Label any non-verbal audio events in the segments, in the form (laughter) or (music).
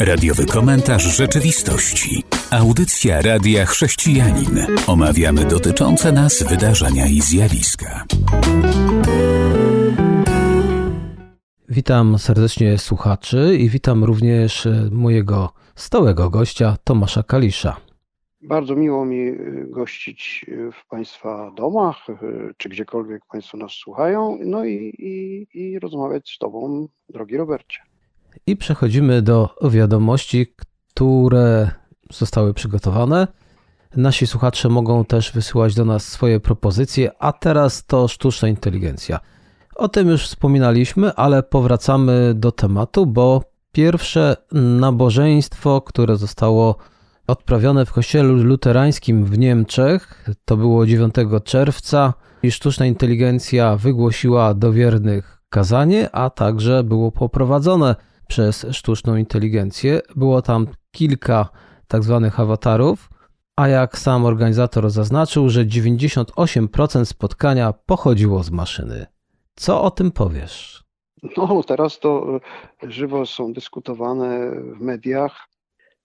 Radiowy komentarz rzeczywistości. Audycja Radia Chrześcijanin. Omawiamy dotyczące nas wydarzenia i zjawiska. Witam serdecznie słuchaczy i witam również mojego stałego gościa Tomasza Kalisza. Bardzo miło mi y, gościć y, w Państwa domach, czy gdziekolwiek Państwo nas słuchają, no i, i, i rozmawiać z Tobą, drogi Robercie. I przechodzimy do wiadomości, które zostały przygotowane. Nasi słuchacze mogą też wysyłać do nas swoje propozycje, a teraz to sztuczna inteligencja. O tym już wspominaliśmy, ale powracamy do tematu, bo pierwsze nabożeństwo, które zostało odprawione w kościele luterańskim w Niemczech. To było 9 czerwca i sztuczna inteligencja wygłosiła do wiernych kazanie, a także było poprowadzone przez sztuczną inteligencję. Było tam kilka tak zwanych awatarów, a jak sam organizator zaznaczył, że 98% spotkania pochodziło z maszyny. Co o tym powiesz? No, teraz to żywo są dyskutowane w mediach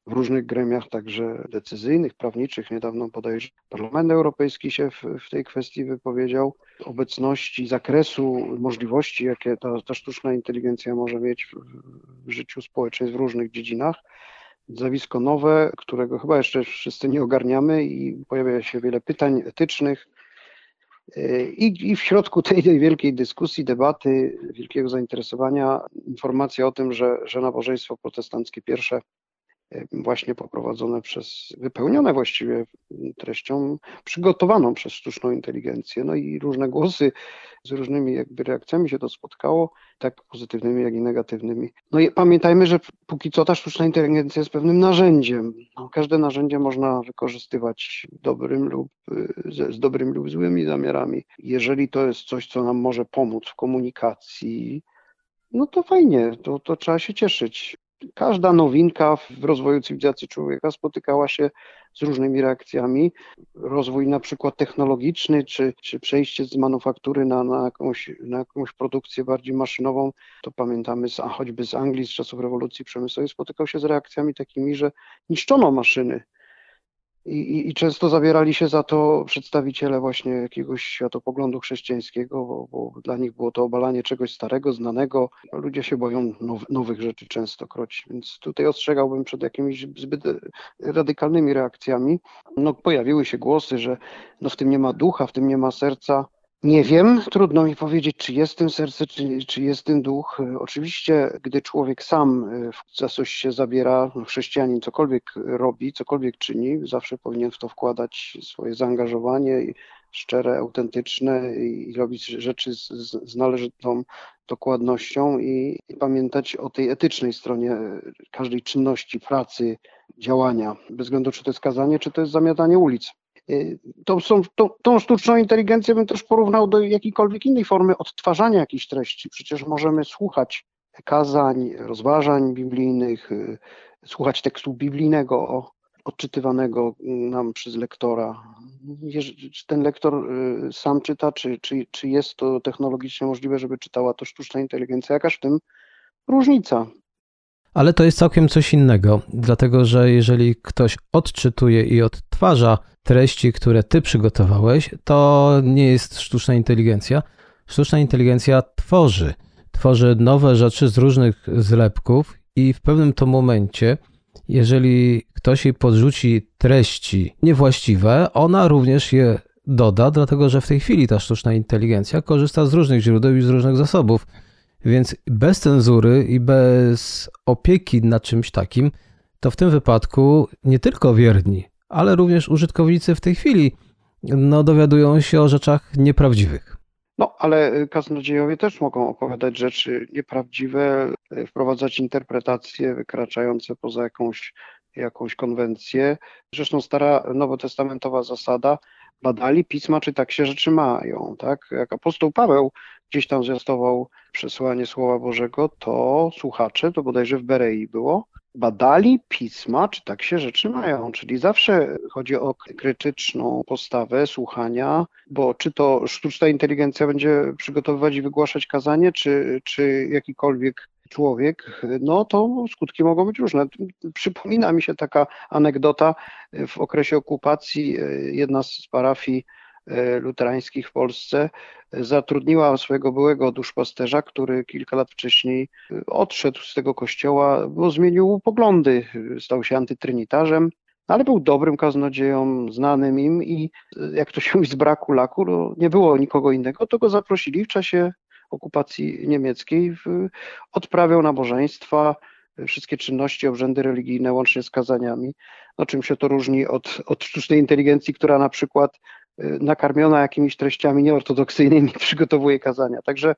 w różnych gremiach, także decyzyjnych, prawniczych. Niedawno bodajże Parlament Europejski się w, w tej kwestii wypowiedział. Obecności, zakresu możliwości, jakie ta, ta sztuczna inteligencja może mieć w, w życiu społeczeństw w różnych dziedzinach. Zjawisko nowe, którego chyba jeszcze wszyscy nie ogarniamy i pojawia się wiele pytań etycznych, i, I, w środku tej, tej, wielkiej dyskusji, debaty, wielkiego zainteresowania, informacja o tym, że, że nabożeństwo protestanckie pierwsze właśnie poprowadzone przez, wypełnione właściwie treścią przygotowaną przez sztuczną inteligencję. No i różne głosy z różnymi jakby reakcjami się to spotkało, tak pozytywnymi, jak i negatywnymi. No i pamiętajmy, że póki co ta sztuczna inteligencja jest pewnym narzędziem. No, każde narzędzie można wykorzystywać dobrym lub, z, z dobrymi lub złymi zamiarami. Jeżeli to jest coś, co nam może pomóc w komunikacji, no to fajnie, to, to trzeba się cieszyć każda nowinka w rozwoju cywilizacji człowieka spotykała się z różnymi reakcjami. Rozwój na przykład technologiczny, czy, czy przejście z manufaktury na, na, jakąś, na jakąś produkcję bardziej maszynową, to pamiętamy z, choćby z Anglii z czasów rewolucji przemysłowej, spotykał się z reakcjami takimi, że niszczono maszyny i, i, I, często zabierali się za to przedstawiciele właśnie jakiegoś światopoglądu chrześcijańskiego, bo, bo, dla nich było to obalanie czegoś starego, znanego. Ludzie się boją now, nowych rzeczy częstokroć, więc tutaj ostrzegałbym przed jakimiś zbyt radykalnymi reakcjami. No, pojawiły się głosy, że no, w tym nie ma ducha, w tym nie ma serca. Nie wiem, trudno mi powiedzieć, czy jest tym serce, czy, czy jest tym duch. Oczywiście, gdy człowiek sam e, za coś się zabiera, no, chrześcijanin cokolwiek robi, cokolwiek czyni, zawsze powinien w to wkładać swoje zaangażowanie szczere, autentyczne i, robić rzeczy z, z, należytą dokładnością i, i pamiętać o tej etycznej stronie każdej czynności, pracy, działania, bez względu czy to jest kazanie, czy to jest zamiatanie ulic. Y, tą, są, tą, tą sztuczną inteligencję bym też porównał do jakiejkolwiek innej formy odtwarzania jakiejś treści. Przecież możemy słuchać kazań, rozważań biblijnych, y, słuchać tekstu biblijnego odczytywanego nam przez lektora. Czy ten lektor y, sam czyta, czy, czy, czy jest to technologicznie możliwe, żeby czytała to sztuczna inteligencja? Jakaż w tym różnica? Ale to jest całkiem coś innego, dlatego że jeżeli ktoś odczytuje i odtwarza treści, które ty przygotowałeś, to nie jest sztuczna inteligencja. Sztuczna inteligencja tworzy, tworzy nowe rzeczy z różnych zlepków i w pewnym to momencie, jeżeli ktoś jej podrzuci treści niewłaściwe, ona również je doda, dlatego że w tej chwili ta sztuczna inteligencja korzysta z różnych źródeł i z różnych zasobów. Więc bez cenzury i bez opieki nad czymś takim, to w tym wypadku nie tylko wierni, ale również użytkownicy w tej chwili no, dowiadują się o rzeczach nieprawdziwych. No, ale kaznodziejowie też mogą opowiadać rzeczy nieprawdziwe, wprowadzać interpretacje wykraczające poza jakąś, jakąś konwencję. Zresztą stara nowotestamentowa zasada badali pisma, czy tak się rzeczy mają. Tak? Jak apostoł Paweł gdzieś tam zwiastował przesłanie Słowa Bożego, to słuchacze, to bodajże w Berei było, badali pisma, czy tak się rzeczy mają. Czyli zawsze chodzi o krytyczną postawę słuchania, bo czy to sztuczna inteligencja będzie przygotowywać i wygłaszać kazanie, czy, czy jakikolwiek człowiek, no to skutki mogą być różne. Przypomina mi się taka anegdota. W okresie okupacji jedna z parafii luterańskich w Polsce zatrudniła swojego byłego duszpasterza, który kilka lat wcześniej odszedł z tego kościoła, bo zmienił poglądy, stał się antytrynitarzem ale był dobrym kaznodzieją, znanym im i jak to się mówi z braku laku, no, nie było nikogo innego, to go zaprosili w czasie okupacji niemieckiej, odprawiał nabożeństwa, wszystkie czynności, obrzędy religijne, łącznie z kazaniami. No czym się to różni od, od sztucznej inteligencji, która na przykład y, nakarmiona jakimiś treściami nieortodoksyjnymi (laughs) przygotowuje kazania. Także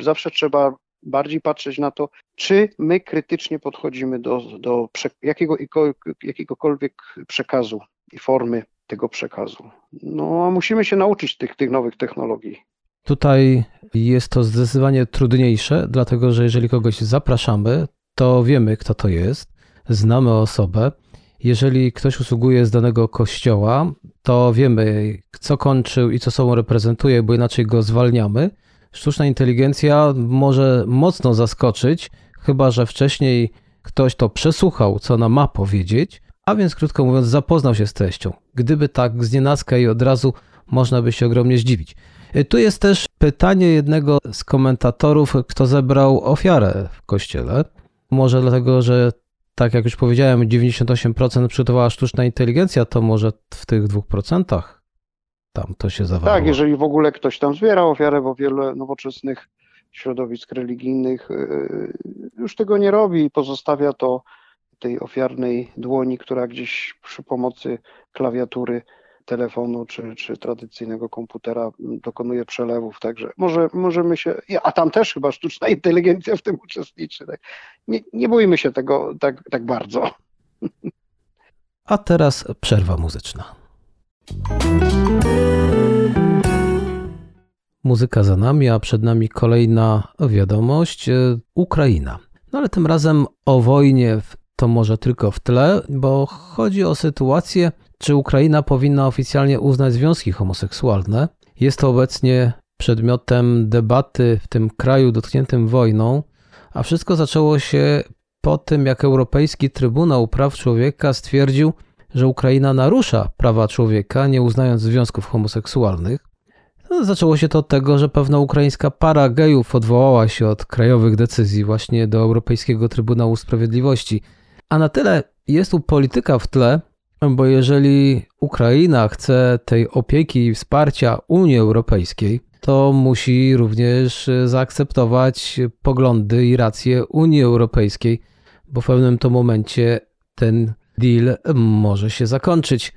zawsze trzeba bardziej patrzeć na to, czy my krytycznie podchodzimy do, do jakiego, jakiegokolwiek przekazu i formy tego przekazu. No, a musimy się nauczyć tych, tych nowych technologii. Tutaj jest to zdecydowanie trudniejsze, dlatego że jeżeli kogoś zapraszamy, to wiemy, kto to jest, znamy osobę. Jeżeli ktoś usługuje z danego kościoła, to wiemy, co kończył i co sobą reprezentuje, bo inaczej go zwalniamy sztuczna inteligencja może mocno zaskoczyć, chyba że wcześniej ktoś to przesłuchał, co ona ma powiedzieć, a więc krótko mówiąc, zapoznał się z treścią. Gdyby tak z nienacka i od razu, można by się ogromnie zdziwić. Tu jest też pytanie jednego z komentatorów, kto zebrał ofiarę w kościele. Może dlatego, że tak jak już powiedziałem, 98% przygotowała sztuczna inteligencja, to może w tych 2% tam to się zawarło. Tak, jeżeli w ogóle ktoś tam zbiera ofiarę, bo wiele nowoczesnych środowisk religijnych y, y, już tego nie robi i pozostawia to tej ofiarnej dłoni, która gdzieś przy pomocy klawiatury telefonu czy, czy tradycyjnego komputera dokonuje przelewów, także może możemy się, a tam też chyba sztuczna (laughs) inteligencja w tym uczestniczy. Tak? Nie, nie bójmy się tego tak, tak bardzo. A teraz przerwa muzyczna. Muzyka za nami, a przed nami kolejna wiadomość e, Ukraina. No ale tym razem o wojnie to może tylko w tle, bo chodzi o sytuację, czy Ukraina powinna oficjalnie uznać związki homoseksualne. Jest to obecnie przedmiotem debaty w tym kraju dotkniętym wojną, a wszystko zaczęło się po tym, jak Europejski Trybunał Praw Człowieka stwierdził, że Ukraina narusza prawa człowieka, nie uznając związków homoseksualnych. No, zaczęło się to od tego, że pewna ukraińska para gejów odwołała się od krajowych decyzji właśnie do Europejskiego Trybunału Sprawiedliwości. A na tyle jest tu polityka w tle, bo jeżeli Ukraina chce tej opieki i wsparcia Unii Europejskiej, to musi również zaakceptować poglądy i racje Unii Europejskiej, bo w pewnym to momencie ten deal może się zakończyć.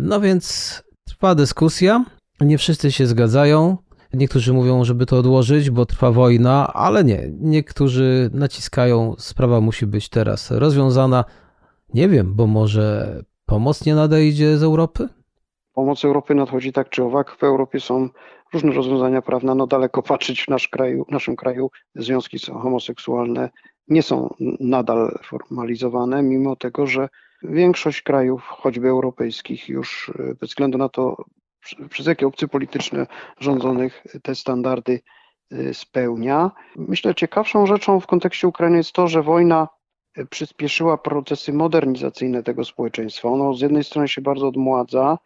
No więc trwa dyskusja, nie wszyscy się zgadzają. Niektórzy mówią, żeby to odłożyć, bo trwa wojna, ale nie. Niektórzy naciskają, sprawa musi być teraz rozwiązana. Nie wiem, bo może pomoc nie nadejdzie z Europy? Pomoc Europy nadchodzi tak czy owak. W Europie są różne rozwiązania prawne. No daleko patrzeć w, nasz kraju, w naszym kraju związki homoseksualne nie są nadal formalizowane, mimo tego, że Większość krajów, choćby europejskich, już e, bez względu na to, przez jakie opcje polityczne rządzonych te standardy e, spełnia. Myślę, ciekawszą rzeczą w kontekście Ukrainy jest to, że wojna przyspieszyła procesy modernizacyjne tego społeczeństwa. Ono z jednej strony się bardzo odmładza,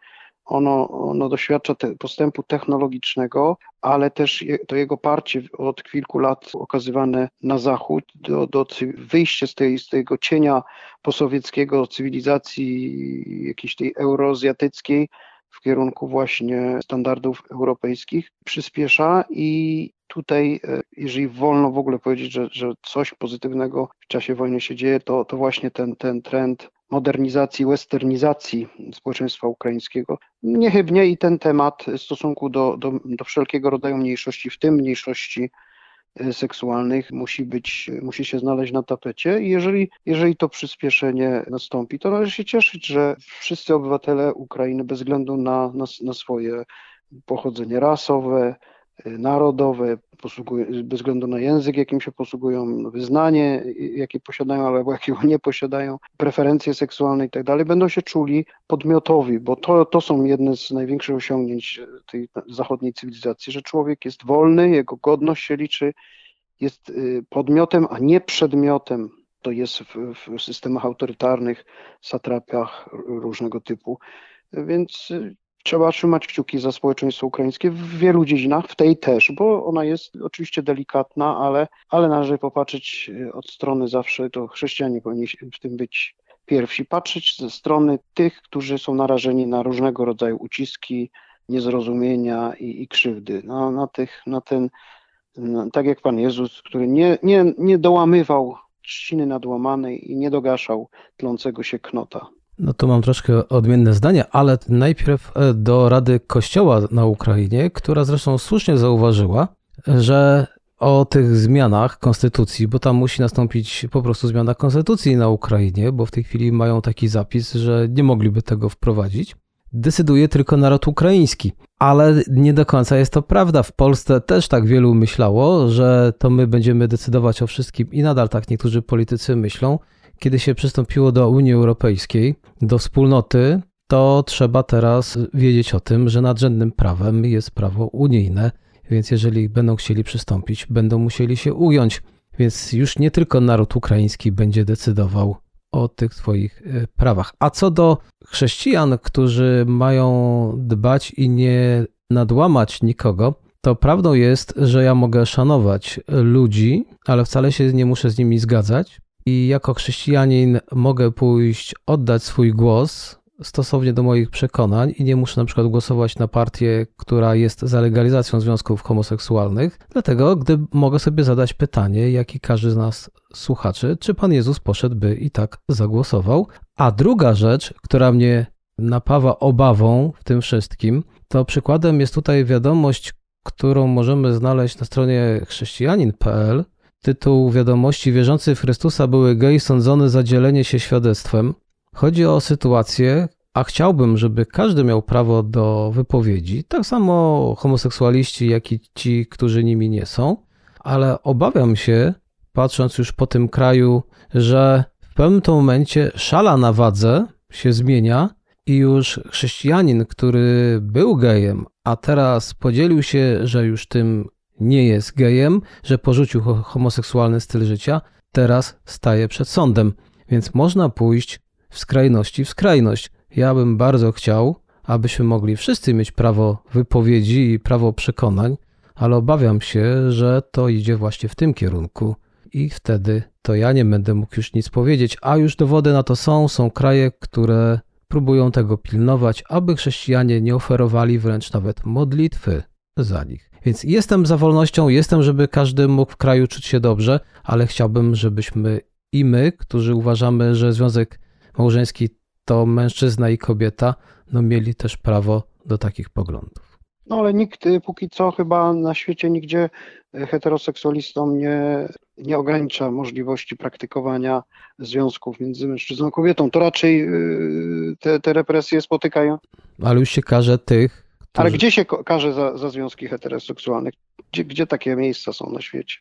ono, ono doświadcza te postępu technologicznego, ale też to jego parcie od kilku lat okazywane na zachód, do, do wyjście z, tej, z tego cienia posowieckiego cywilizacji jakiejś tej euroazjatyckiej w kierunku właśnie standardów europejskich przyspiesza i tutaj, e, jeżeli wolno w ogóle powiedzieć, że, że coś pozytywnego w czasie wojny się dzieje, to, to właśnie ten, ten trend modernizacji, westernizacji społeczeństwa ukraińskiego. Niechybnie i ten temat w stosunku do, do, do wszelkiego rodzaju mniejszości, w tym mniejszości e, seksualnych musi być, musi się znaleźć na tapecie i jeżeli, jeżeli to przyspieszenie nastąpi, to należy się cieszyć, że wszyscy obywatele Ukrainy bez względu na, na, na swoje pochodzenie rasowe, narodowe, bez względu na język, jakim się posługują, wyznanie, jakie posiadają albo jakiego (laughs) nie posiadają, preferencje seksualne i tak dalej, będą się czuli podmiotowi, bo to, to są jedne z największych osiągnięć tej zachodniej cywilizacji, że człowiek jest wolny, jego godność się liczy jest y, podmiotem, a nie przedmiotem. To jest w, w systemach autorytarnych, satrapiach różnego typu. Więc y, trzeba trzymać kciuki za społeczeństwo ukraińskie w wielu dziedzinach, w tej też, bo ona jest oczywiście delikatna, ale, ale należy popatrzeć y, od strony zawsze, to chrześcijanie powinni w tym być pierwsi, patrzeć ze strony tych, którzy są narażeni na różnego rodzaju uciski, niezrozumienia i, i krzywdy. Na, na, tych, na ten, na, tak jak Pan Jezus, który nie, nie, nie dołamywał trzciny nadłamanej i nie dogaszał tlącego się knota. No to mam troszkę odmienne zdanie, ale najpierw e, do Rady Kościoła na Ukrainie, która zresztą słusznie zauważyła, że o tych zmianach konstytucji, bo tam musi nastąpić po prostu zmiana konstytucji na Ukrainie, bo w tej chwili mają taki zapis, że nie mogliby tego wprowadzić. Decyduje tylko naród ukraiński. Ale nie do końca jest to prawda. W Polsce też tak wielu myślało, że to my będziemy decydować o wszystkim i nadal tak niektórzy politycy myślą. Kiedy się przystąpiło do Unii Europejskiej, do wspólnoty, to trzeba teraz wiedzieć o tym, że nadrzędnym prawem jest prawo unijne więc jeżeli będą chcieli przystąpić, będą musieli się ująć. Więc już nie tylko naród ukraiński będzie decydował o tych swoich e, prawach. A co do chrześcijan, którzy mają dbać i nie nadłamać nikogo, to prawdą jest, że ja mogę szanować ludzi, ale wcale się nie muszę z nimi zgadzać. I jako chrześcijanin mogę pójść, oddać swój głos stosownie do moich przekonań i nie muszę na przykład głosować na partię, która jest za legalizacją związków homoseksualnych, dlatego gdy mogę sobie zadać pytanie, jak i każdy z nas słuchaczy, czy Pan Jezus poszedłby i tak zagłosował. A druga rzecz, która mnie napawa obawą w tym wszystkim, to przykładem jest tutaj wiadomość, którą możemy znaleźć na stronie chrześcijanin.pl. Tytuł wiadomości wierzący w Chrystusa były gej sądzony za dzielenie się świadectwem. Chodzi o sytuację, a chciałbym, żeby każdy miał prawo do wypowiedzi, tak samo homoseksualiści, jak i ci, którzy nimi nie są, ale obawiam się, patrząc już po tym kraju, że w pewnym momencie szala na wadze się zmienia i już chrześcijanin, który był gejem, a teraz podzielił się, że już tym nie jest gejem, że porzucił homoseksualny styl życia, teraz staje przed sądem. Więc można pójść w skrajności w skrajność. Ja bym bardzo chciał, abyśmy mogli wszyscy mieć prawo wypowiedzi i prawo przekonań, ale obawiam się, że to idzie właśnie w tym kierunku i wtedy to ja nie będę mógł już nic powiedzieć, a już dowody na to są. Są kraje, które próbują tego pilnować, aby chrześcijanie nie oferowali wręcz nawet modlitwy za nich. Więc jestem za wolnością, jestem, żeby każdy mógł w kraju czuć się dobrze, ale chciałbym, żebyśmy i my, którzy uważamy, że związek małżeński to mężczyzna i kobieta, no mieli też prawo do takich poglądów. No ale nikt y, póki co chyba na świecie nigdzie y, heteroseksualistom nie, nie ogranicza możliwości praktykowania związków między mężczyzną a kobietą. To raczej y, te, te represje spotykają. Ale już się każe tych. Którzy... Ale gdzie się karze za, za związki heteroseksualne? Gdzie, gdzie takie miejsca są na świecie?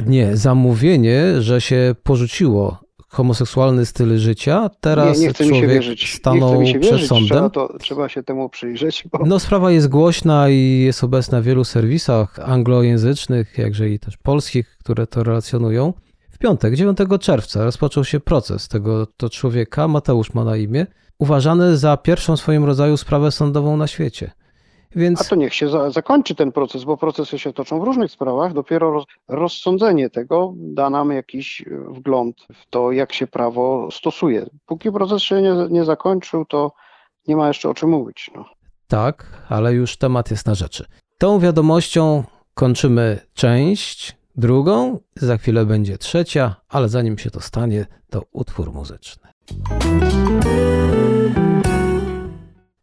Nie, zamówienie, że się porzuciło homoseksualny styl życia. Teraz nie, nie człowiek stanął przed wierzyć, sądem. Trzeba, to, trzeba się temu przyjrzeć. Bo... No sprawa jest głośna i jest obecna w wielu serwisach anglojęzycznych, jakże i też polskich, które to relacjonują. W piątek, 9 czerwca rozpoczął się proces tego to człowieka, Mateusz ma na imię, uważany za pierwszą w swoim rodzaju sprawę sądową na świecie. Więc... A to niech się za, zakończy ten proces, bo procesy się toczą w różnych sprawach. Dopiero roz, rozsądzenie tego da nam jakiś e, wgląd w to, jak się prawo stosuje. Póki proces się nie, nie zakończył, to nie ma jeszcze o czym mówić. No. Tak, ale już temat jest na rzeczy. Tą wiadomością kończymy część drugą, za chwilę będzie trzecia, ale zanim się to stanie, to utwór muzyczny.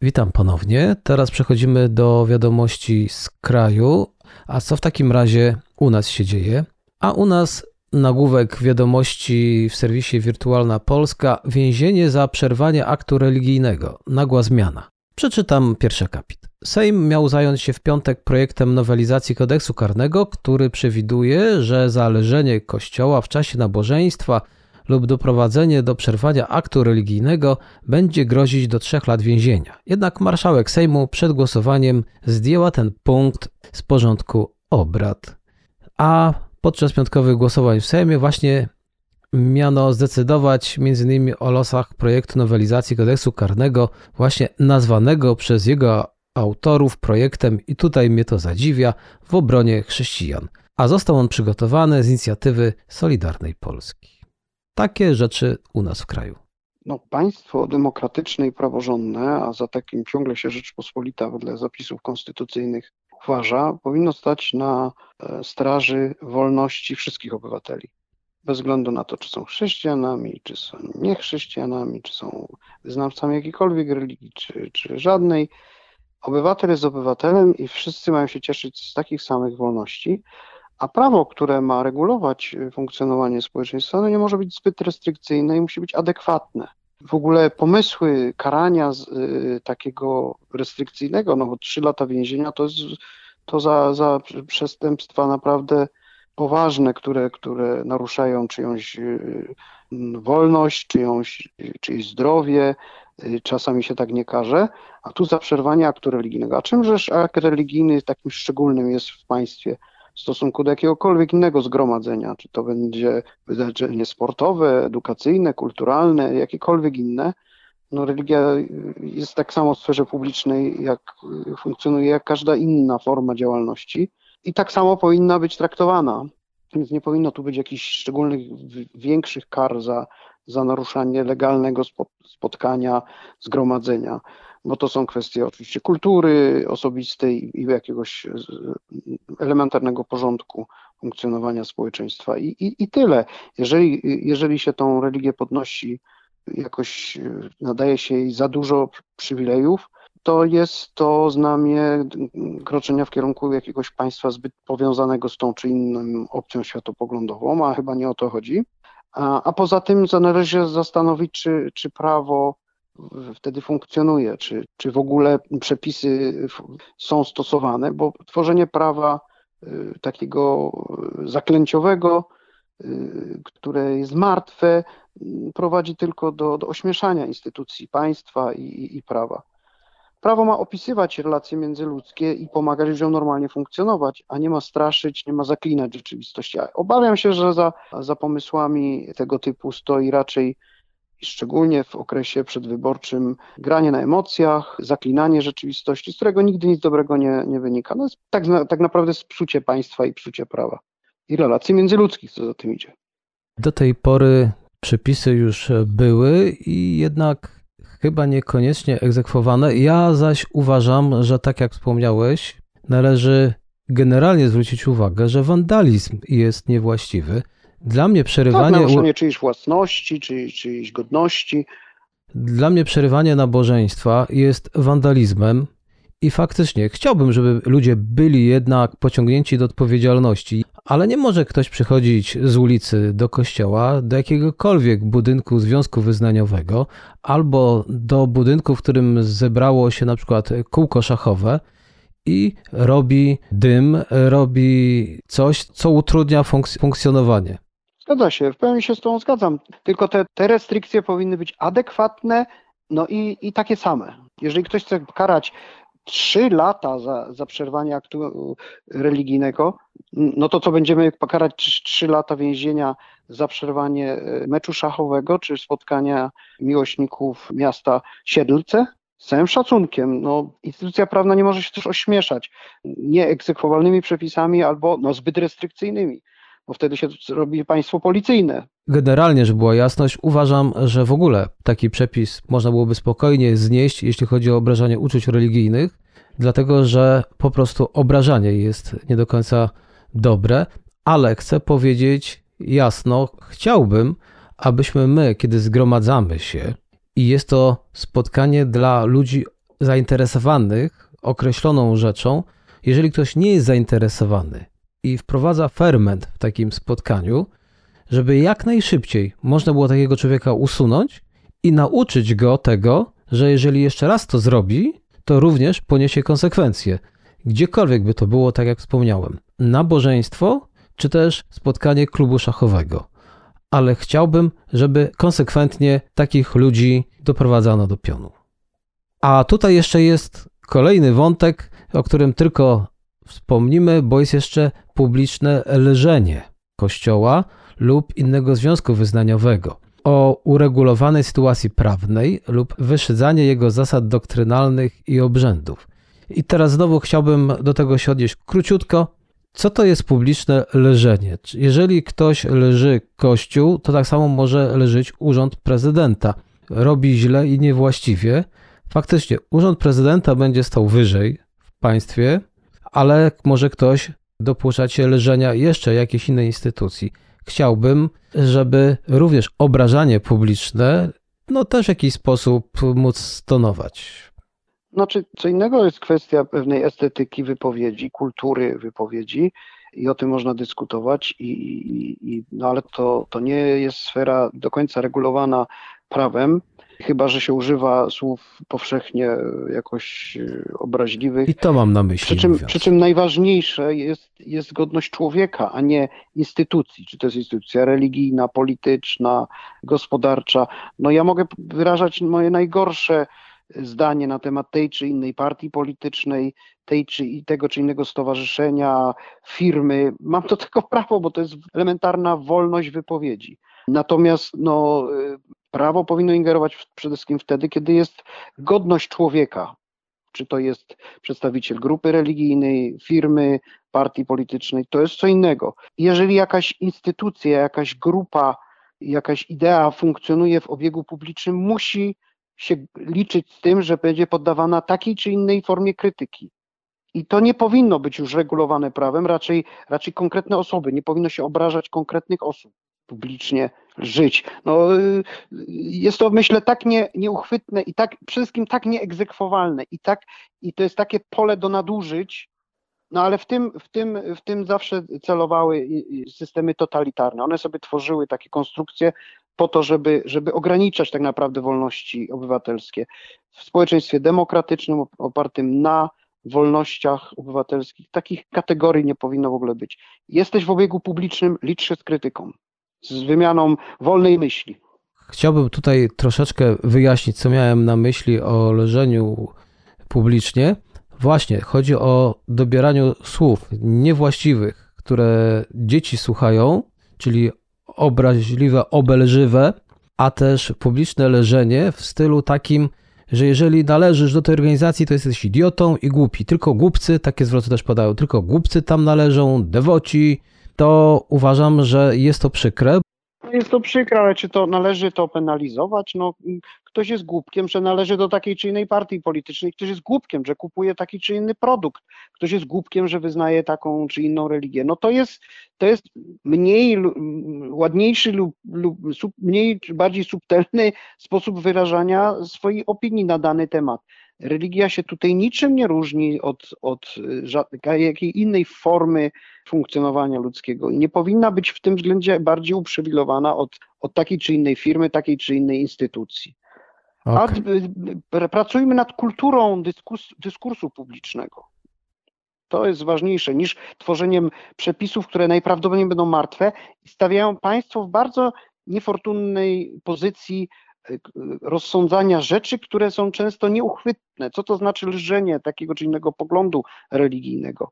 Witam ponownie. Teraz przechodzimy do wiadomości z kraju. A co w takim razie u nas się dzieje? A u nas nagłówek wiadomości w serwisie Wirtualna Polska: Więzienie za przerwanie aktu religijnego. Nagła zmiana. Przeczytam pierwszy akapit. Sejm miał zająć się w piątek projektem nowelizacji kodeksu karnego, który przewiduje, że za leżenie kościoła w czasie nabożeństwa lub doprowadzenie do przerwania aktu religijnego będzie grozić do trzech lat więzienia. Jednak marszałek Sejmu przed głosowaniem zdjęła ten punkt z porządku obrad. A podczas piątkowych głosowań w Sejmie właśnie miano zdecydować m.in. o losach projektu nowelizacji kodeksu karnego, właśnie nazwanego przez jego autorów projektem, i tutaj mnie to zadziwia, w obronie chrześcijan. A został on przygotowany z inicjatywy Solidarnej Polski. Takie rzeczy u nas w kraju. No, państwo demokratyczne i praworządne, a za takim ciągle się Rzeczpospolita wedle zapisów konstytucyjnych uważa, powinno stać na e, straży wolności wszystkich obywateli. Bez względu na to, czy są chrześcijanami, czy są niechrześcijanami, czy są wyznawcami jakiejkolwiek religii, czy, czy żadnej. Obywatel jest obywatelem i wszyscy mają się cieszyć z takich samych wolności, a prawo, które ma regulować funkcjonowanie społeczeństwa, no nie może być zbyt restrykcyjne i musi być adekwatne. W ogóle pomysły karania z, y, takiego restrykcyjnego, no bo trzy lata więzienia to jest to za, za przestępstwa naprawdę poważne, które, które naruszają czyjąś y, wolność, czyjąś, czyjeś zdrowie, y, czasami się tak nie każe, a tu za przerwanie aktu religijnego. A czymżeż akt religijny takim szczególnym jest w państwie w stosunku do jakiegokolwiek innego zgromadzenia, czy to będzie wydarzenie sportowe, edukacyjne, kulturalne, jakiekolwiek inne, no religia jest tak samo w sferze publicznej, jak funkcjonuje jak każda inna forma działalności i tak samo powinna być traktowana. Więc nie powinno tu być jakichś szczególnych, większych kar za, za naruszanie legalnego spotkania, zgromadzenia, bo to są kwestie oczywiście kultury osobistej i jakiegoś elementarnego porządku funkcjonowania społeczeństwa. I, i, i tyle. Jeżeli, jeżeli się tą religię podnosi, jakoś nadaje się jej za dużo przywilejów, to jest to znamie kroczenia w kierunku jakiegoś państwa zbyt powiązanego z tą czy inną opcją światopoglądową, a chyba nie o to chodzi. A, a poza tym należy się zastanowić, czy, czy prawo wtedy funkcjonuje, czy, czy w ogóle przepisy są stosowane, bo tworzenie prawa y, takiego zaklęciowego, y, które jest martwe, prowadzi tylko do, do ośmieszania instytucji państwa i, i prawa. Prawo ma opisywać relacje międzyludzkie i pomagać ludziom normalnie funkcjonować, a nie ma straszyć, nie ma zaklinać rzeczywistości. Obawiam się, że za, za pomysłami tego typu stoi raczej szczególnie w okresie przedwyborczym granie na emocjach, zaklinanie rzeczywistości, z którego nigdy nic dobrego nie, nie wynika. No jest tak, tak naprawdę psucie państwa i psucie prawa i relacji międzyludzkich, co za tym idzie. Do tej pory przepisy już były i jednak chyba niekoniecznie egzekwowane. Ja zaś uważam, że tak jak wspomniałeś, należy generalnie zwrócić uwagę, że wandalizm jest niewłaściwy. Dla mnie przerywanie. Tak, naruszenie czyjejś własności, czy czyjejś godności. Dla mnie przerywanie nabożeństwa jest wandalizmem, i faktycznie chciałbym, żeby ludzie byli jednak pociągnięci do odpowiedzialności, ale nie może ktoś przychodzić z ulicy do kościoła, do jakiegokolwiek budynku związku wyznaniowego albo do budynku, w którym zebrało się na przykład kółko szachowe i robi dym, robi coś, co utrudnia funkc- funkcjonowanie. Zgadza się, w pełni się z tą zgadzam. Tylko te, te restrykcje powinny być adekwatne, no i, i takie same. Jeżeli ktoś chce karać trzy lata za, za przerwanie aktu religijnego, no to co będziemy pokarać trzy lata więzienia za przerwanie e, meczu szachowego czy spotkania miłośników miasta Siedlce? Z całym szacunkiem, no, instytucja prawna nie może się też ośmieszać nieegzekwowalnymi przepisami albo no, zbyt restrykcyjnymi, bo wtedy się robi państwo policyjne. Generalnie, żeby była jasność, uważam, że w ogóle taki przepis można byłoby spokojnie znieść, jeśli chodzi o obrażanie uczuć religijnych, dlatego że po prostu obrażanie jest nie do końca dobre, ale chcę powiedzieć jasno, chciałbym, abyśmy my, kiedy zgromadzamy się i jest to spotkanie dla ludzi zainteresowanych określoną rzeczą, jeżeli ktoś nie jest zainteresowany i wprowadza ferment w takim spotkaniu, żeby jak najszybciej można było takiego człowieka usunąć i nauczyć go tego, że jeżeli jeszcze raz to zrobi, to również poniesie konsekwencje. Gdziekolwiek by to było, tak jak wspomniałem. Nabożeństwo, czy też spotkanie klubu szachowego. Ale chciałbym, żeby konsekwentnie takich ludzi doprowadzano do pionu. A tutaj jeszcze jest kolejny wątek, o którym tylko wspomnimy, bo jest jeszcze publiczne lżenie. Kościoła lub innego związku wyznaniowego, o uregulowanej sytuacji prawnej lub wyszydzanie jego zasad doktrynalnych i obrzędów. I teraz znowu chciałbym do tego się odnieść króciutko. Co to jest publiczne leżenie? Jeżeli ktoś leży kościół, to tak samo może leżeć urząd prezydenta. Robi źle i niewłaściwie. Faktycznie, urząd prezydenta będzie stał wyżej w państwie, ale może ktoś dopuszczać się leżenia jeszcze jakiejś innej instytucji. Chciałbym, żeby również obrażanie publiczne, no też w jakiś sposób móc stonować. Znaczy, co innego jest kwestia pewnej estetyki wypowiedzi, kultury wypowiedzi i o tym można dyskutować, i, i, i, no ale to, to nie jest sfera do końca regulowana prawem, chyba że się używa słów powszechnie jakoś e, obraźliwych. I to mam na myśli. Przy czym, przy czym najważniejsze jest, jest godność człowieka, a nie instytucji. Czy to jest instytucja religijna, polityczna, gospodarcza. No ja mogę wyrażać moje najgorsze zdanie na temat tej czy innej partii politycznej, tej czy tego czy innego stowarzyszenia, firmy. Mam do tego prawo, bo to jest elementarna wolność wypowiedzi. Natomiast no, y, prawo powinno ingerować przede wszystkim wtedy, kiedy jest godność człowieka. Czy to jest przedstawiciel grupy religijnej, firmy, partii politycznej, to jest co innego. Jeżeli jakaś instytucja, jakaś grupa, jakaś idea funkcjonuje w obiegu publicznym, musi się liczyć z tym, że będzie poddawana takiej czy innej formie krytyki. I to nie powinno być już regulowane prawem, raczej, raczej konkretne osoby, nie powinno się obrażać konkretnych osób publicznie żyć. No, y, jest to, myślę, tak nie, nieuchwytne i tak przede wszystkim tak nieegzekwowalne i, tak, i to jest takie pole do nadużyć, no ale w tym, w, tym, w tym zawsze celowały systemy totalitarne. One sobie tworzyły takie konstrukcje po to, żeby, żeby ograniczać tak naprawdę wolności obywatelskie. W społeczeństwie demokratycznym opartym na wolnościach obywatelskich takich kategorii nie powinno w ogóle być. Jesteś w obiegu publicznym, licz się z krytyką, z wymianą wolnej myśli. Chciałbym tutaj troszeczkę wyjaśnić, co miałem na myśli o leżeniu publicznie. Właśnie, chodzi o dobieraniu słów niewłaściwych, które dzieci słuchają, czyli obraźliwe, obelżywe, a też publiczne leżenie w stylu takim, że jeżeli należysz do tej organizacji, to jesteś idiotą i głupi. Tylko głupcy, takie zwroty też podają, tylko głupcy tam należą, dewoci. To uważam, że jest to przykre, jest to przykre, ale czy to należy to penalizować? No, ktoś jest głupkiem, że należy do takiej czy innej partii politycznej, ktoś jest głupkiem, że kupuje taki czy inny produkt, ktoś jest głupkiem, że wyznaje taką czy inną religię. No to jest, to jest mniej, ładniejszy lub, lub mniej czy bardziej subtelny sposób wyrażania swojej opinii na dany temat. Religia się tutaj niczym nie różni od, od jakiej innej formy funkcjonowania ludzkiego i nie powinna być w tym względzie bardziej uprzywilejowana od, od takiej czy innej firmy, takiej czy innej instytucji. Okay. A pracujmy nad kulturą dyskus, dyskursu publicznego. To jest ważniejsze niż tworzeniem przepisów, które najprawdopodobniej będą martwe i stawiają państwo w bardzo niefortunnej pozycji Y, rozsądzania rzeczy, które są często nieuchwytne. Co to znaczy lżenie takiego czy innego poglądu religijnego?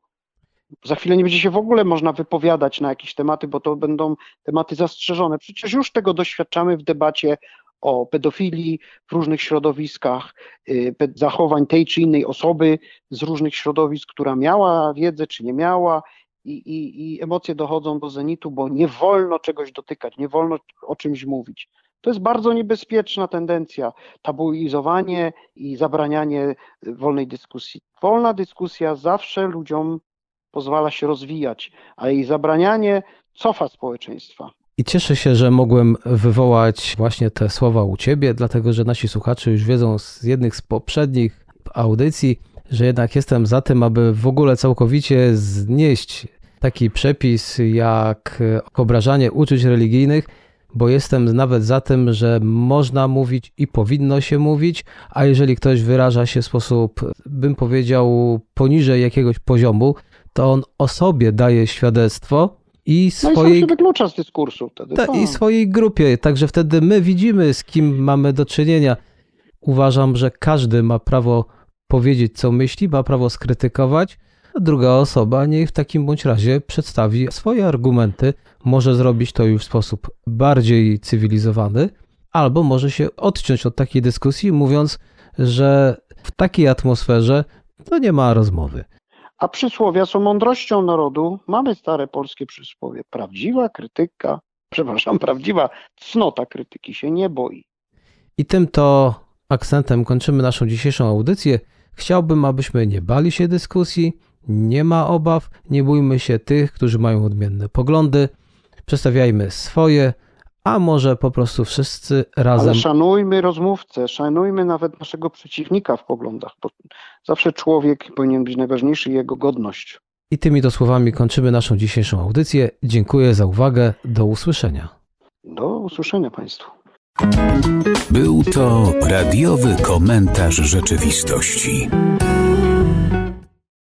Za chwilę nie będzie się w ogóle można wypowiadać na jakieś tematy, bo to będą tematy zastrzeżone. Przecież już tego doświadczamy w debacie o pedofilii w różnych środowiskach, y, zachowań tej czy innej osoby z różnych środowisk, która miała wiedzę czy nie miała. I, i, I emocje dochodzą do zenitu, bo nie wolno czegoś dotykać, nie wolno o czymś mówić. To jest bardzo niebezpieczna tendencja, tabuizowanie i zabranianie wolnej dyskusji. Wolna dyskusja zawsze ludziom pozwala się rozwijać, a jej zabranianie cofa społeczeństwa. I cieszę się, że mogłem wywołać właśnie te słowa u Ciebie, dlatego że nasi słuchacze już wiedzą z jednych z poprzednich audycji, że jednak jestem za tym, aby w ogóle całkowicie znieść taki przepis jak obrażanie uczuć religijnych bo jestem nawet za tym, że można mówić i powinno się mówić, a jeżeli ktoś wyraża się w sposób, bym powiedział, poniżej jakiegoś poziomu, to on o sobie daje świadectwo i swojej. No i wyklucza z dyskursu wtedy. Ta, I swojej grupie. Także wtedy my widzimy, z kim mamy do czynienia. Uważam, że każdy ma prawo powiedzieć, co myśli, ma prawo skrytykować. a druga osoba niech w takim bądź razie przedstawi swoje argumenty. Może zrobić to już w sposób bardziej cywilizowany, albo może się odciąć od takiej dyskusji, mówiąc, że w takiej atmosferze to nie ma rozmowy. A przysłowia są mądrością narodu. Mamy stare polskie przysłowie. Prawdziwa krytyka, (laughs) przepraszam, prawdziwa cnota krytyki się nie boi. I tym to akcentem kończymy naszą dzisiejszą audycję. Chciałbym, abyśmy nie bali się dyskusji, nie ma obaw, nie bójmy się tych, którzy mają odmienne poglądy, przedstawiajmy swoje, a może po prostu wszyscy razem. Ale szanujmy rozmówcę, szanujmy nawet naszego przeciwnika w poglądach, bo zawsze człowiek powinien być najważniejszy jego godność. I tymi to słowami kończymy naszą dzisiejszą audycję. Dziękuję za uwagę. Do usłyszenia. Do usłyszenia Państwu. Był to radiowy komentarz rzeczywistości.